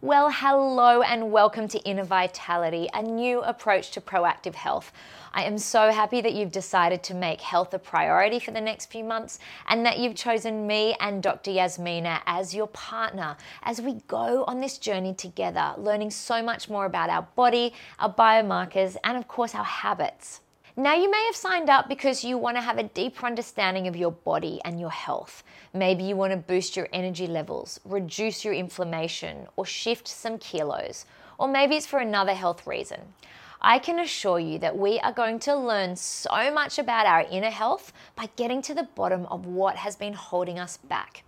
Well, hello and welcome to Inner Vitality, a new approach to proactive health. I am so happy that you've decided to make health a priority for the next few months and that you've chosen me and Dr. Yasmina as your partner as we go on this journey together, learning so much more about our body, our biomarkers, and of course, our habits. Now, you may have signed up because you want to have a deeper understanding of your body and your health. Maybe you want to boost your energy levels, reduce your inflammation, or shift some kilos. Or maybe it's for another health reason. I can assure you that we are going to learn so much about our inner health by getting to the bottom of what has been holding us back.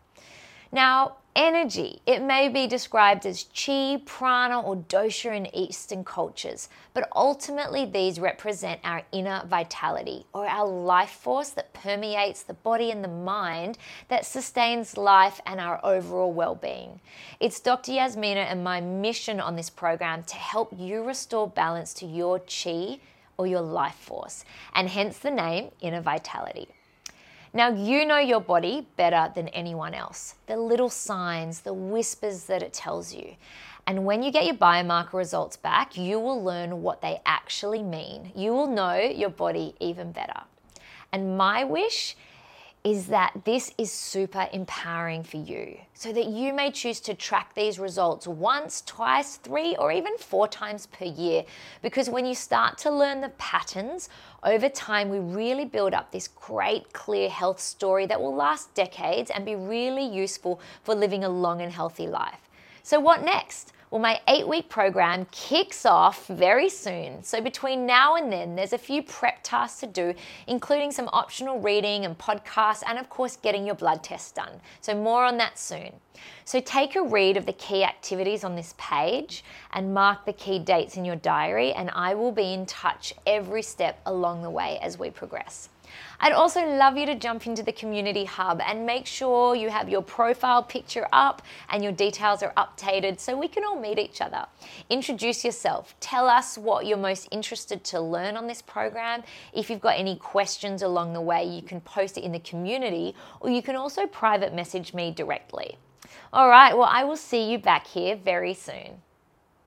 Now, energy, it may be described as chi, prana, or dosha in Eastern cultures, but ultimately these represent our inner vitality or our life force that permeates the body and the mind that sustains life and our overall well being. It's Dr. Yasmina and my mission on this program to help you restore balance to your chi or your life force, and hence the name Inner Vitality. Now, you know your body better than anyone else. The little signs, the whispers that it tells you. And when you get your biomarker results back, you will learn what they actually mean. You will know your body even better. And my wish is that this is super empowering for you so that you may choose to track these results once, twice, three, or even four times per year. Because when you start to learn the patterns, over time we really build up this great, clear health story that will last decades and be really useful for living a long and healthy life. So, what next? Well, my eight week program kicks off very soon. So, between now and then, there's a few prep tasks to do, including some optional reading and podcasts, and of course, getting your blood test done. So, more on that soon. So, take a read of the key activities on this page and mark the key dates in your diary, and I will be in touch every step along the way as we progress. I'd also love you to jump into the community hub and make sure you have your profile picture up and your details are updated so we can all meet each other. Introduce yourself. Tell us what you're most interested to learn on this program. If you've got any questions along the way, you can post it in the community or you can also private message me directly. All right, well, I will see you back here very soon.